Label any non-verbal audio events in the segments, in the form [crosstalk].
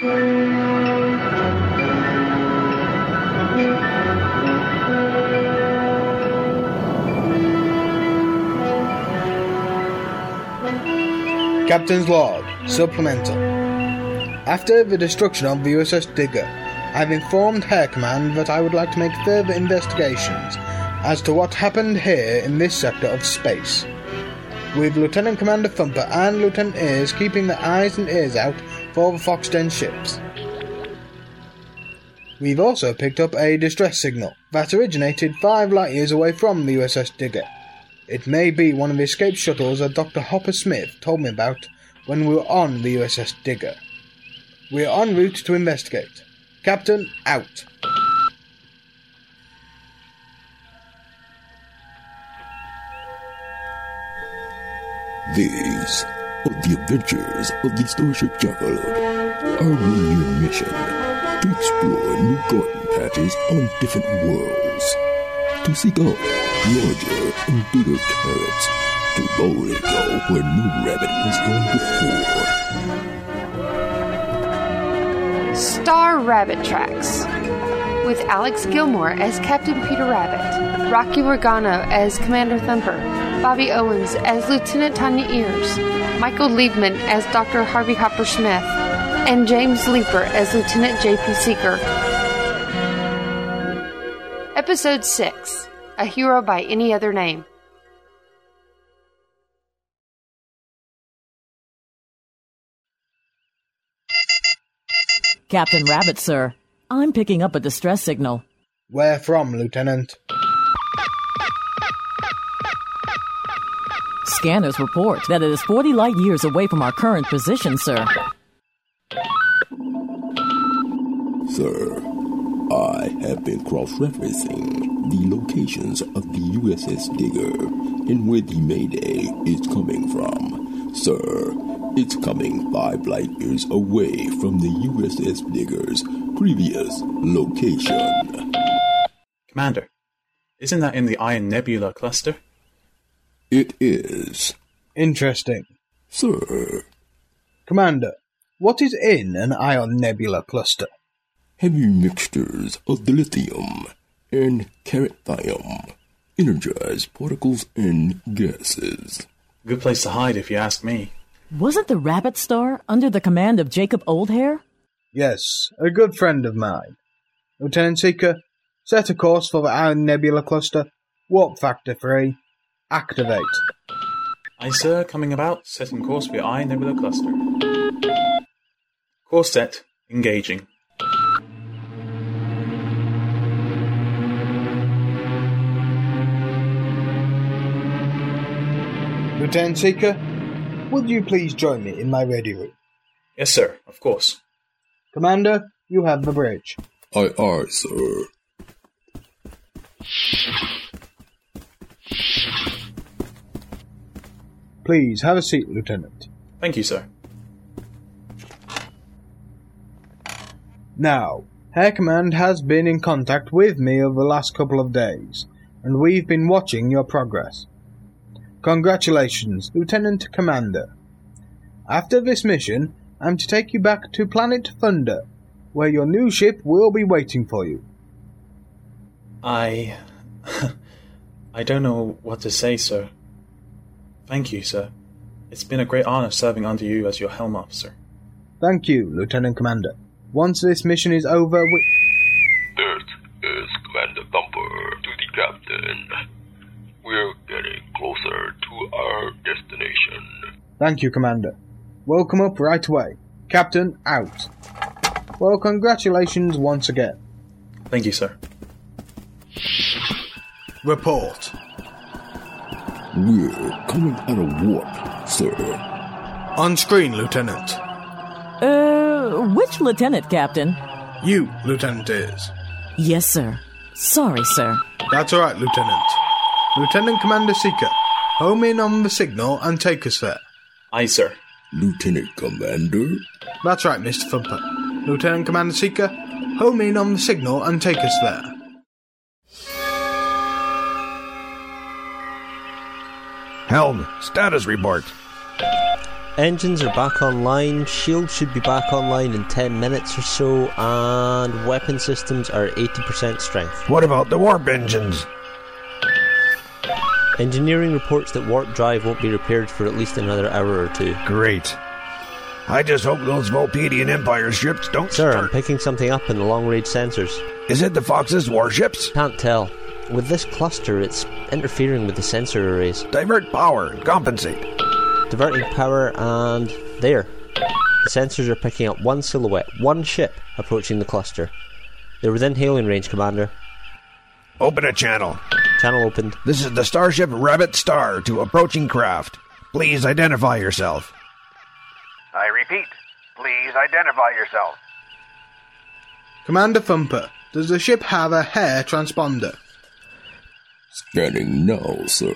Captain's Log, Supplemental. After the destruction of the USS Digger, I have informed Hair Command that I would like to make further investigations as to what happened here in this sector of space. With Lieutenant Commander Thumper and Lieutenant Ears keeping their eyes and ears out for the Foxden ships. We've also picked up a distress signal that originated five light years away from the USS Digger. It may be one of the escape shuttles that Dr. Hopper Smith told me about when we were on the USS Digger. We are en route to investigate. Captain, out. These are the adventures of the Starship Jackalope. Our one-year mission to explore new garden patches on different worlds. To seek out larger and bigger carrots. To boldly go where no rabbit has gone before. Star Rabbit Tracks with Alex Gilmore as Captain Peter Rabbit, Rocky Regano as Commander Thumper, Bobby Owens as Lieutenant Tanya Ears, Michael Liebman as Dr. Harvey Hopper Smith, and James Leeper as Lieutenant J.P. Seeker. Episode 6 A Hero by Any Other Name. Captain Rabbit, sir. I'm picking up a distress signal. Where from, Lieutenant? Scanners report that it is 40 light years away from our current position, sir. Sir, I have been cross-referencing the locations of the USS Digger and where the Mayday is coming from. Sir, it's coming five light years away from the USS Digger's previous location. Commander, isn't that in the Iron Nebula cluster? It is. Interesting. Sir, Commander, what is in an ion nebula cluster? heavy mixtures of dilithium and carathium, energized particles and gases. Good place to hide if you ask me. Wasn't the Rabbit Star under the command of Jacob Oldhair? Yes, a good friend of mine. Lieutenant Seeker, set a course for the Iron Nebula cluster. Warp factor 3. Activate. Aye, sir, coming about, setting course for your Iron Nebula cluster. Course set, engaging. Lieutenant Seeker, would you please join me in my ready room? Yes, sir, of course. Commander, you have the bridge. Aye, aye, sir. Please have a seat, Lieutenant. Thank you, sir. Now, Hair Command has been in contact with me over the last couple of days, and we've been watching your progress. Congratulations, Lieutenant Commander. After this mission, I'm to take you back to Planet Thunder, where your new ship will be waiting for you. I. [laughs] I don't know what to say, sir. Thank you, sir. It's been a great honor serving under you as your helm officer. Thank you, Lieutenant Commander. Once this mission is over, we. This is Commander Thumper to the captain. We're getting closer to our destination. Thank you, Commander. We'll come up right away. Captain, out. Well, congratulations once again. Thank you, sir. Report. We're coming out of warp, sir. On screen, Lieutenant. Uh, which lieutenant, Captain? You, Lieutenant, is. Yes, sir. Sorry, sir. That's all right, Lieutenant. Lieutenant Commander Seeker, home in on the signal and take us there. Aye, sir. Lieutenant Commander? That's right, Mr. Thumper. Lieutenant Commander Seeker, home in on the signal and take us there. Helm, status report. Engines are back online, shield should be back online in 10 minutes or so, and weapon systems are 80% strength. What about the warp engines? Engineering reports that warp drive won't be repaired for at least another hour or two. Great. I just hope those Volpedian Empire ships don't Sir, I'm picking something up in the long range sensors. Is it the Fox's warships? Can't tell. With this cluster, it's interfering with the sensor arrays. Divert power and compensate. Diverting power, and there. The sensors are picking up one silhouette, one ship approaching the cluster. They're within hailing range, Commander. Open a channel. Channel opened. This is the Starship Rabbit Star to approaching craft. Please identify yourself. I repeat, please identify yourself. Commander Thumper, does the ship have a hair transponder? Scanning now, sir.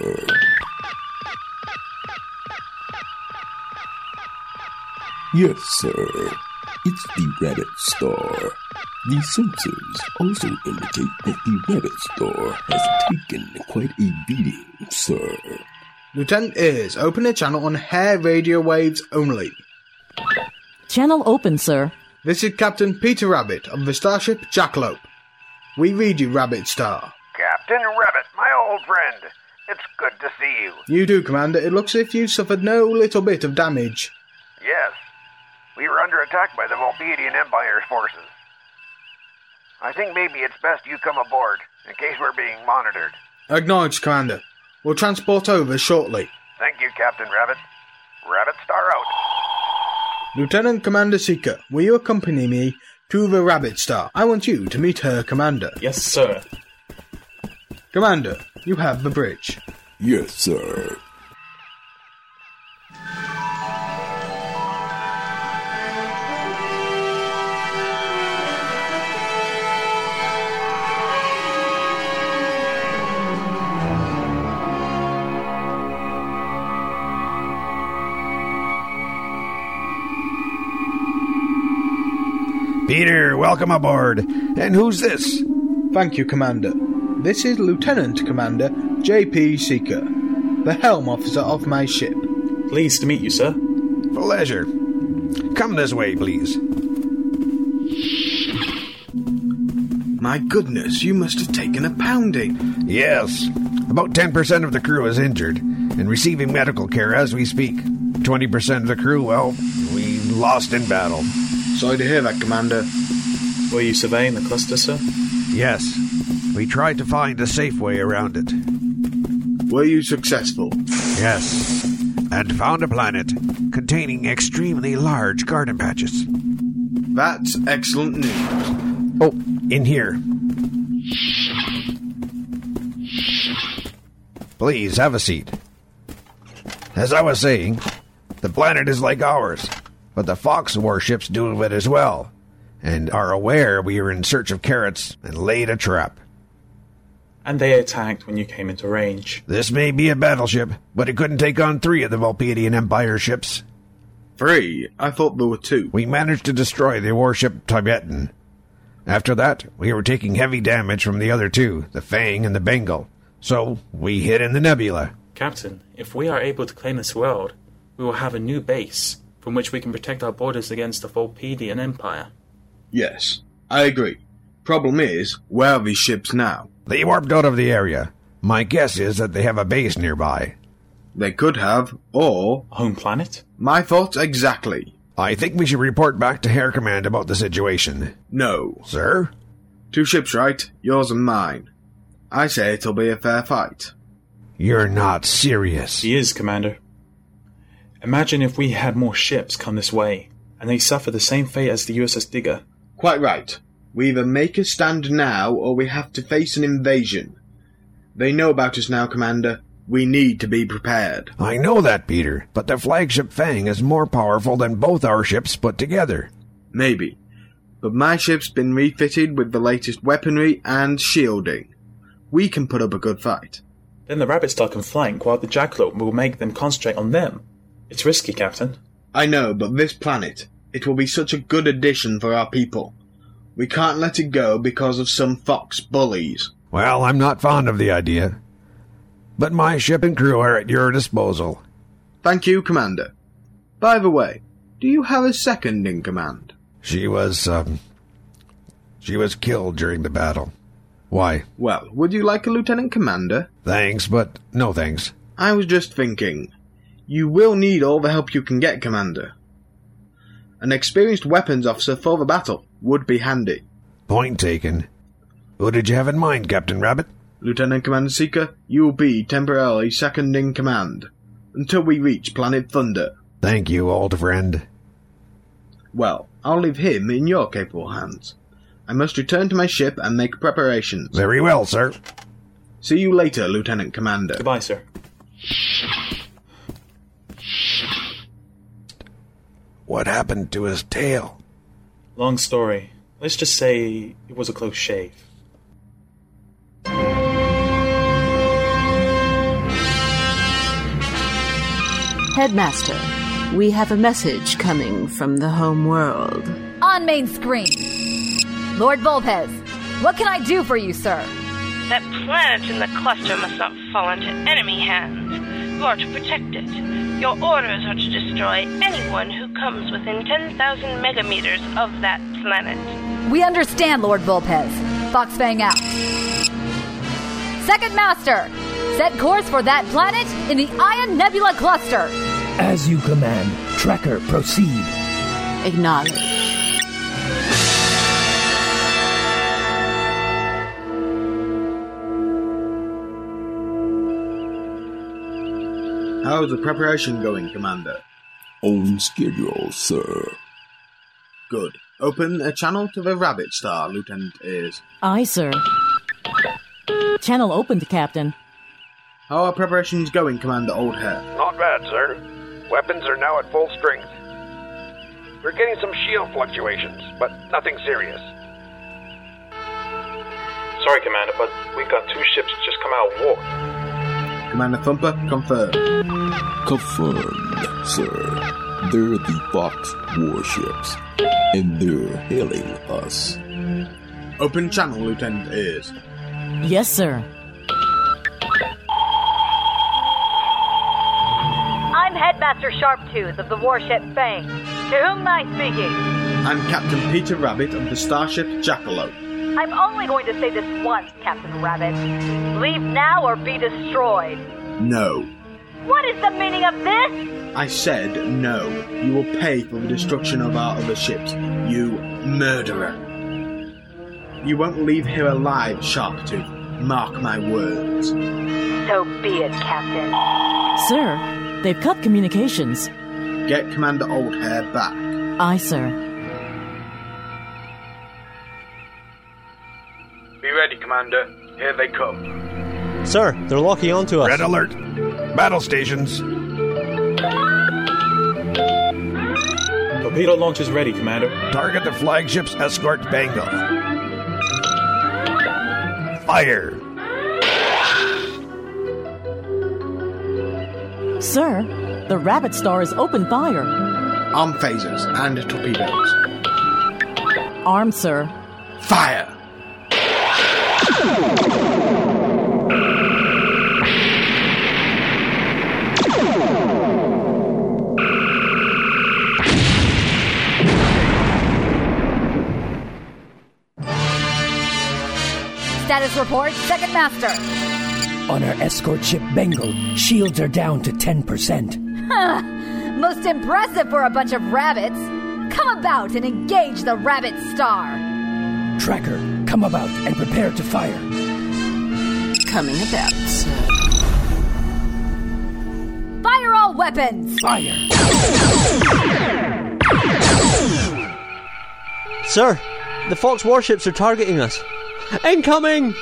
Yes, sir. It's the Rabbit Star. The sensors also indicate that the Rabbit Star has taken quite a beating, sir. Lieutenant Ears, open a channel on hair radio waves only. Channel open, sir. This is Captain Peter Rabbit of the starship Jackalope. We read you, Rabbit Star. Captain Rabbit, my old friend. It's good to see you. You do, Commander. It looks as if you suffered no little bit of damage. Yes. We were under attack by the Volpedian Empire's forces. I think maybe it's best you come aboard, in case we're being monitored. Acknowledged, Commander. We'll transport over shortly. Thank you, Captain Rabbit. Rabbit Star out. Lieutenant Commander Seeker, will you accompany me to the Rabbit Star? I want you to meet her commander. Yes, sir. Commander, you have the bridge. Yes, sir. Peter, welcome aboard. And who's this? Thank you, Commander. This is Lieutenant Commander J.P. Seeker, the helm officer of my ship. Pleased to meet you, sir. Pleasure. Come this way, please. My goodness, you must have taken a pounding. Yes. About 10% of the crew is injured and receiving medical care as we speak. 20% of the crew, well, we lost in battle. Sorry to hear that, Commander. Were you surveying the cluster, sir? Yes. We tried to find a safe way around it. Were you successful? Yes. And found a planet containing extremely large garden patches. That's excellent news. Oh, in here. Please have a seat. As I was saying, the planet is like ours, but the Fox warships do it as well, and are aware we are in search of carrots and laid a trap. And they attacked when you came into range. This may be a battleship, but it couldn't take on three of the Volpedian Empire ships. Three? I thought there were two. We managed to destroy the warship Tibetan. After that, we were taking heavy damage from the other two, the Fang and the Bengal. So we hid in the nebula. Captain, if we are able to claim this world, we will have a new base from which we can protect our borders against the Volpedian Empire. Yes, I agree. Problem is, where are these ships now? They warped out of the area. My guess is that they have a base nearby. They could have, or. Home planet? My thoughts exactly. I think we should report back to Hair Command about the situation. No. Sir? Two ships, right? Yours and mine. I say it'll be a fair fight. You're not serious. He is, Commander. Imagine if we had more ships come this way, and they suffer the same fate as the USS Digger. Quite right. We either make a stand now, or we have to face an invasion. They know about us now, Commander. We need to be prepared. I know that, Peter, but the flagship Fang is more powerful than both our ships put together. Maybe. But my ship's been refitted with the latest weaponry and shielding. We can put up a good fight. Then the Rabbit Star can flank while the Jackalope will make them concentrate on them. It's risky, Captain. I know, but this planet, it will be such a good addition for our people. We can't let it go because of some fox bullies. Well, I'm not fond of the idea. But my ship and crew are at your disposal. Thank you, Commander. By the way, do you have a second in command? She was, um. She was killed during the battle. Why? Well, would you like a lieutenant commander? Thanks, but no thanks. I was just thinking. You will need all the help you can get, Commander. An experienced weapons officer for the battle would be handy. Point taken. Who did you have in mind, Captain Rabbit? Lieutenant Commander Seeker, you will be temporarily second in command until we reach Planet Thunder. Thank you, old friend. Well, I'll leave him in your capable hands. I must return to my ship and make preparations. Very well, sir. See you later, Lieutenant Commander. Goodbye, sir. What happened to his tail? Long story. Let's just say it was a close shave. Headmaster, we have a message coming from the home world. On main screen. Lord Volpez, what can I do for you, sir? That planet in the cluster must not fall into enemy hands. You are to protect it. Your orders are to destroy anyone who comes within 10,000 megameters of that planet. We understand, Lord Volpez. Foxfang out. Second Master, set course for that planet in the Ion Nebula cluster. As you command. Tracker, proceed. Acknowledge. How's the preparation going, Commander? On schedule, sir. Good. Open a channel to the Rabbit Star, Lieutenant Ears. Aye, sir. Channel opened, Captain. How are preparations going, Commander Oldhair? Not bad, sir. Weapons are now at full strength. We're getting some shield fluctuations, but nothing serious. Sorry, Commander, but we've got two ships just come out of war. Commander Thumper, confirm. Confirmed, sir. They're the Fox warships, and they're hailing us. Open channel, Lieutenant Ears. Yes, sir. I'm Headmaster Sharptooth of the warship Fang. To whom am I speaking? I'm Captain Peter Rabbit of the starship Jackalope. I'm only going to say this once, Captain Rabbit. Leave now or be destroyed. No. What is the meaning of this? I said no. You will pay for the destruction of our other ships. You murderer. You won't leave here alive, Sharptooth. Mark my words. So be it, Captain. Sir, they've cut communications. Get Commander Oldhair back. Aye, sir. Commander. Here they come. Sir, they're locking onto us. Red alert. Battle stations. Torpedo launch is ready, Commander. Target the flagship's escort Bengal. Fire. Sir, the Rabbit Star is open fire. Arm phasers and torpedoes. Arm, sir. Fire! Status report, Second Master. On our escort ship Bengal, shields are down to 10%. Huh. Most impressive for a bunch of rabbits. Come about and engage the Rabbit Star. Tracker, come about and prepare to fire. Coming about, sir. Weapons! Fire! Sir, the Fox warships are targeting us. Incoming!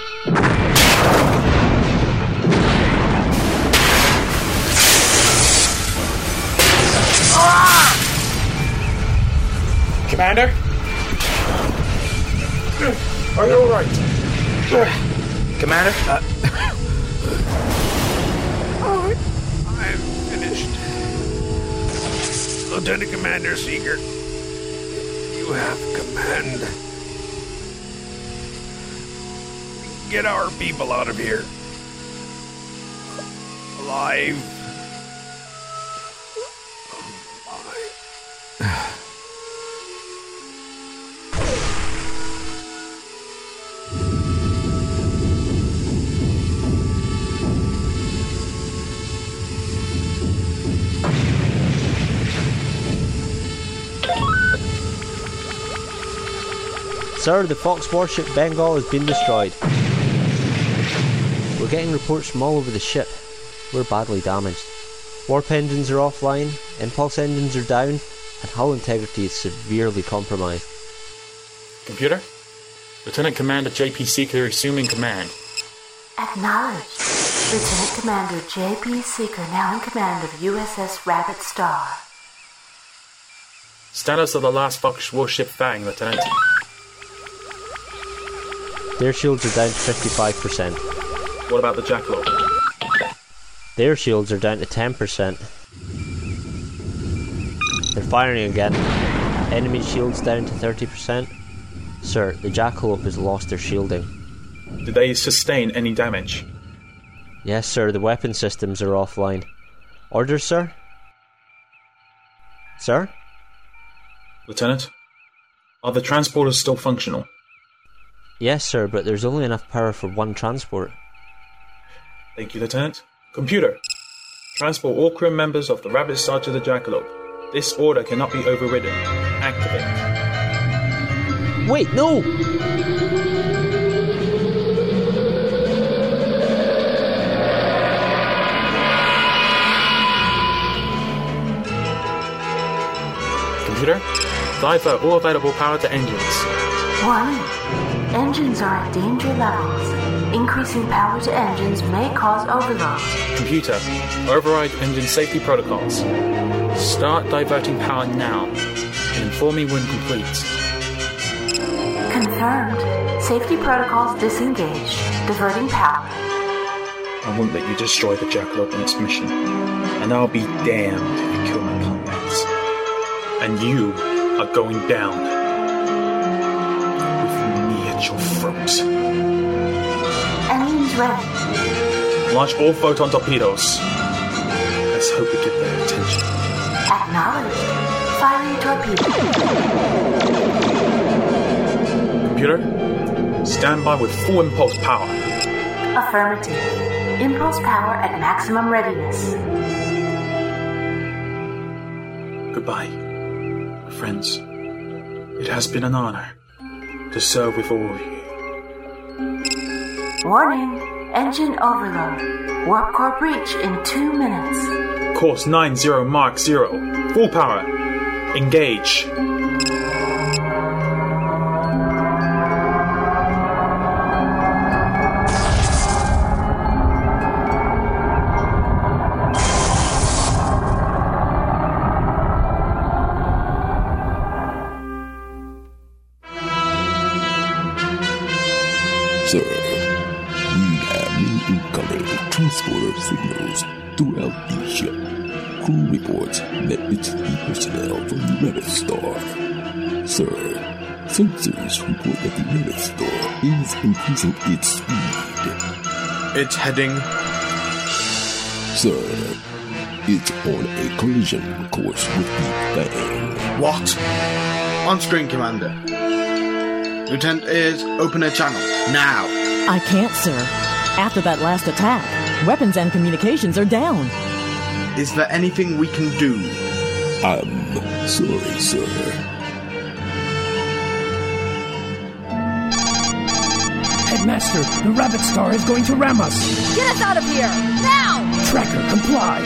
Commander? Are you alright? Commander? I'm Lieutenant Commander Seeker, you have command. Get our people out of here. Alive. Sir, the Fox warship Bengal has been destroyed. We're getting reports from all over the ship. We're badly damaged. Warp engines are offline, impulse engines are down, and hull integrity is severely compromised. Computer? Lieutenant Commander J.P. Seeker assuming command. Acknowledged. Lieutenant Commander J.P. Seeker now in command of USS Rabbit Star. Status of the last Fox warship Fang, Lieutenant. Their shields are down to 55%. What about the Jackalope? Their shields are down to 10%. They're firing again. Enemy shields down to 30%. Sir, the Jackalope has lost their shielding. Did they sustain any damage? Yes, sir, the weapon systems are offline. Orders, sir? Sir? Lieutenant? Are the transporters still functional? Yes, sir, but there's only enough power for one transport. Thank you, Lieutenant. Computer, transport all crew members of the Rabbit Star to the Jackalope. This order cannot be overridden. Activate. Wait, no! Computer, divert all available power to engines. Warning. Engines are at danger levels. Increasing power to engines may cause overload. Computer, override engine safety protocols. Start diverting power now, and inform me when complete. Confirmed. Safety protocols disengaged. Diverting power. I won't let you destroy the Jackalope in its mission. And I'll be damned if you kill my comrades. And you are going down. At your throat. Ready. Launch all photon torpedoes. Let's hope we get their attention. Acknowledged. Firing torpedo. Computer, stand by with full impulse power. Affirmative. Impulse power at maximum readiness. Goodbye, friends. It has been an honor to serve with all of you. Warning. Engine overload. Warp core breach in two minutes. Course 90 Mark 0. Full power. Engage. Transporter signals throughout the ship. Crew reports that it's the personnel from the Rabbit Star. Sir, sensors report that the Rabbit Star is increasing its speed. It's heading. Sir, it's on a collision course with the Fang. What? On screen, Commander. Lieutenant Ears, open a channel. Now! I can't, sir. After that last attack, weapons and communications are down. Is there anything we can do? I'm sorry, sir. Headmaster, the Rabbit Star is going to ram us. Get us out of here! Now! Tracker, comply.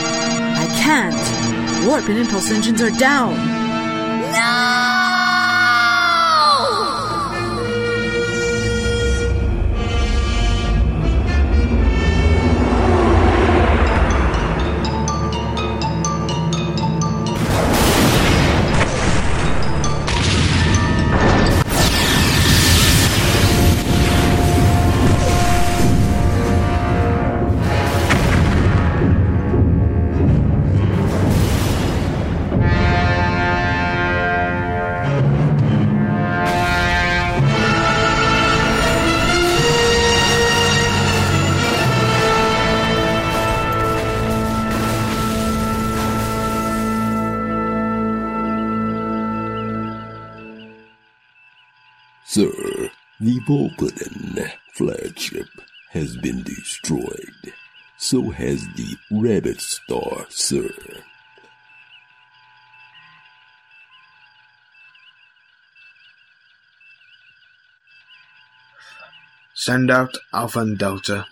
I can't. Warp and impulse engines are down. Sir, the Vulcanin flagship has been destroyed. So has the Rabbit Star, sir. Send out Alpha and Delta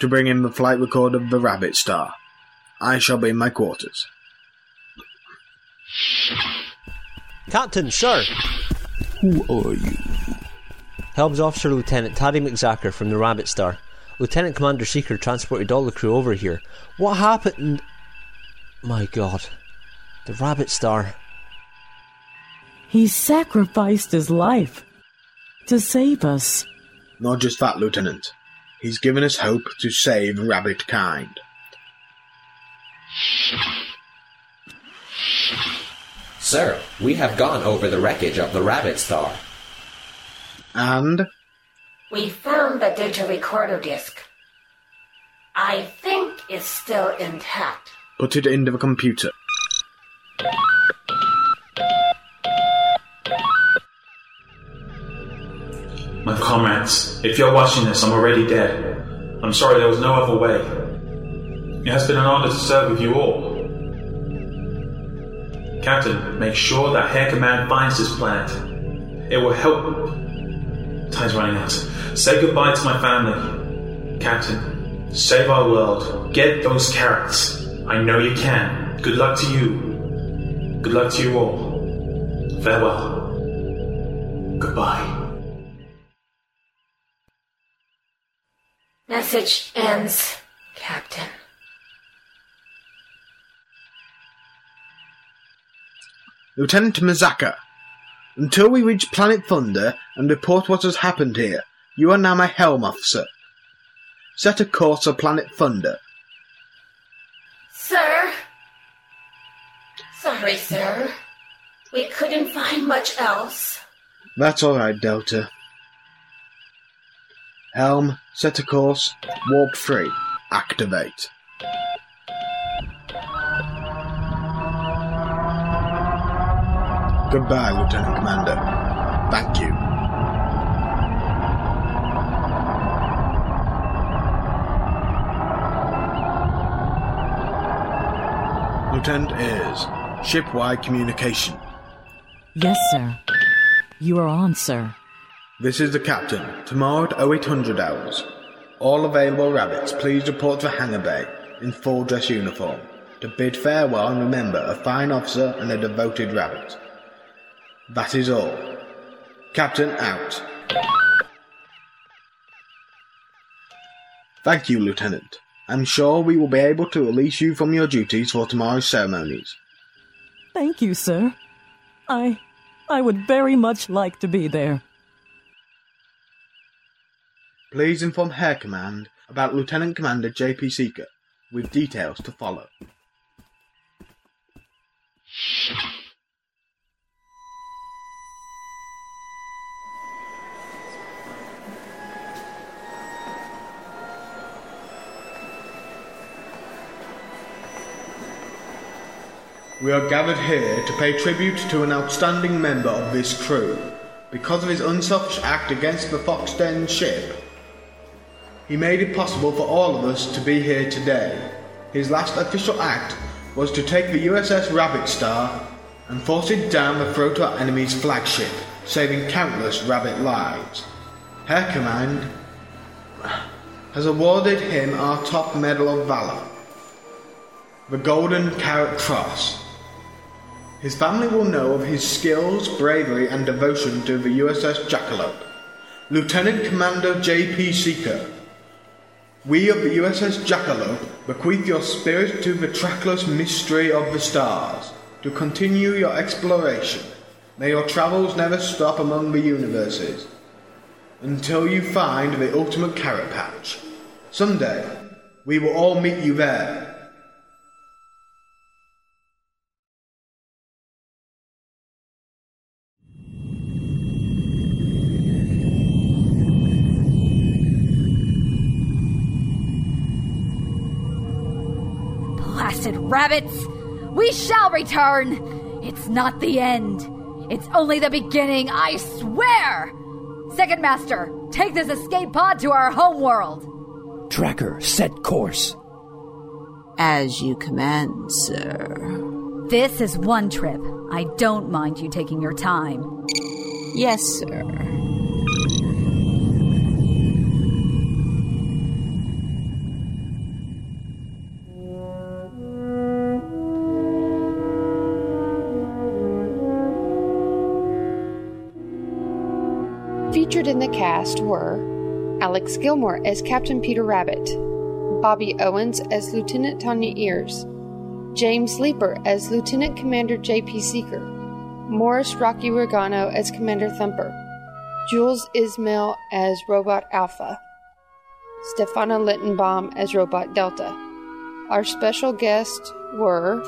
to bring in the flight record of the Rabbit Star. I shall be in my quarters. Captain, sir! Who are you? Helms Officer Lieutenant Taddy McZacker from the Rabbit Star. Lieutenant Commander Seeker transported all the crew over here. What happened? My god. The Rabbit Star. He sacrificed his life to save us. Not just that, Lieutenant. He's given us hope to save rabbit kind. Sir, we have gone over the wreckage of the Rabbit Star. And? We found the digital recorder disc. I think it's still intact. Put it into the computer. My comrades, if you're watching this, I'm already dead. I'm sorry there was no other way. It has been an honor to serve with you all. Captain, make sure that Hair Command finds this planet. It will help. Time's running out. Say goodbye to my family. Captain, save our world. Get those carrots. I know you can. Good luck to you. Good luck to you all. Farewell. Goodbye. Message ends, Captain. Lieutenant McZacker, until we reach Planet Thunder and report what has happened here, you are now my helm officer. Set a course for Planet Thunder. Sir? Sorry, sir. We couldn't find much else. That's alright, Delta. Helm, set a course, warp 3, activate. Goodbye, Lieutenant Commander. Thank you. Lieutenant Ears, shipwide communication. Yes, sir. You are on, sir. This is the captain. Tomorrow at 0800 hours. All available rabbits, please report to Hangar Bay in full dress uniform to bid farewell and remember a fine officer and a devoted rabbit. That is all. Captain out. Thank you, Lieutenant. I'm sure we will be able to release you from your duties for tomorrow's ceremonies. Thank you, sir. I. I would very much like to be there. Please inform Hair Command about Lieutenant Commander J.P. Seeker, with details to follow. We are gathered here to pay tribute to an outstanding member of this crew. Because of his unselfish act against the Foxden ship, he made it possible for all of us to be here today. His last official act was to take the USS Rabbit Star and force it down the throat of our enemy's flagship, saving countless rabbit lives. Her command has awarded him our top medal of valor, the Golden Carrot Cross. His family will know of his skills, bravery, and devotion to the USS Jackalope. Lieutenant Commander J.P. Seeker, we of the USS Jackalope bequeath your spirit to the trackless mystery of the stars. To continue your exploration, may your travels never stop among the universes until you find the ultimate carrot patch. Someday, we will all meet you there. Blasted rabbits! We shall return! It's not the end. It's only the beginning, I swear! Second Master, take this escape pod to our homeworld. Tracker, set course. As you command, sir. This is one trip. I don't mind you taking your time. Yes, sir. Cast were Alex Gilmore as Captain Peter Rabbit, Bobby Owens as Lieutenant Tanya Ears, James Leeper as Lieutenant Commander J.P. Seeker, Morris Rocky Regano as Commander Thumper, Jules Ismail as Robot Alpha, Stefana Littenbaum as Robot Delta. Our special guests were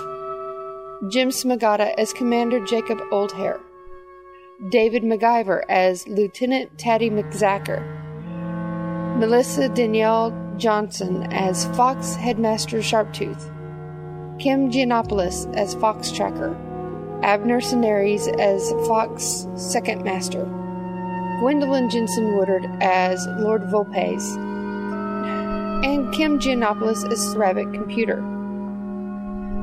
Jim Smagata as Commander Jacob Oldhair, David MacGyver as Lieutenant Taddy McZacker, Melissa Danielle Johnson as Fox Headmaster Sharptooth, Kim Giannopoulos as Fox Tracker, Abner Senaries as Fox Second Master, Gwendolyn Jensen Woodard as Lord Volpes, and Kim Giannopoulos as Rabbit Computer.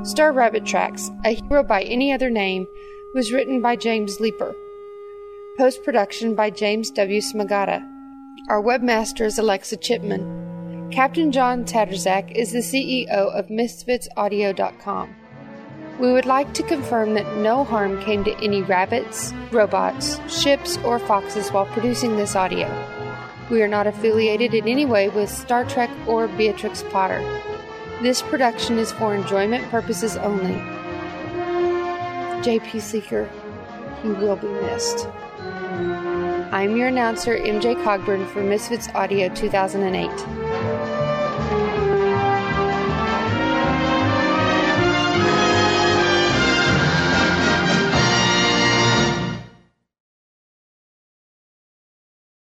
Star Rabbit Tracks, a hero by any other name, was written by James Leeper. Post production by James W. Smagata. Our webmaster is Alexa Chipman. Captain John Tatterzak is the CEO of MisfitsAudio.com. We would like to confirm that no harm came to any rabbits, robots, ships, or foxes while producing this audio. We are not affiliated in any way with Star Trek or Beatrix Potter. This production is for enjoyment purposes only. JP Seeker, you will be missed. I'm your announcer, MJ Cogburn for Misfits Audio 2008.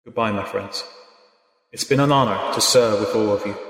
Goodbye, my friends. It's been an honor to serve with all of you.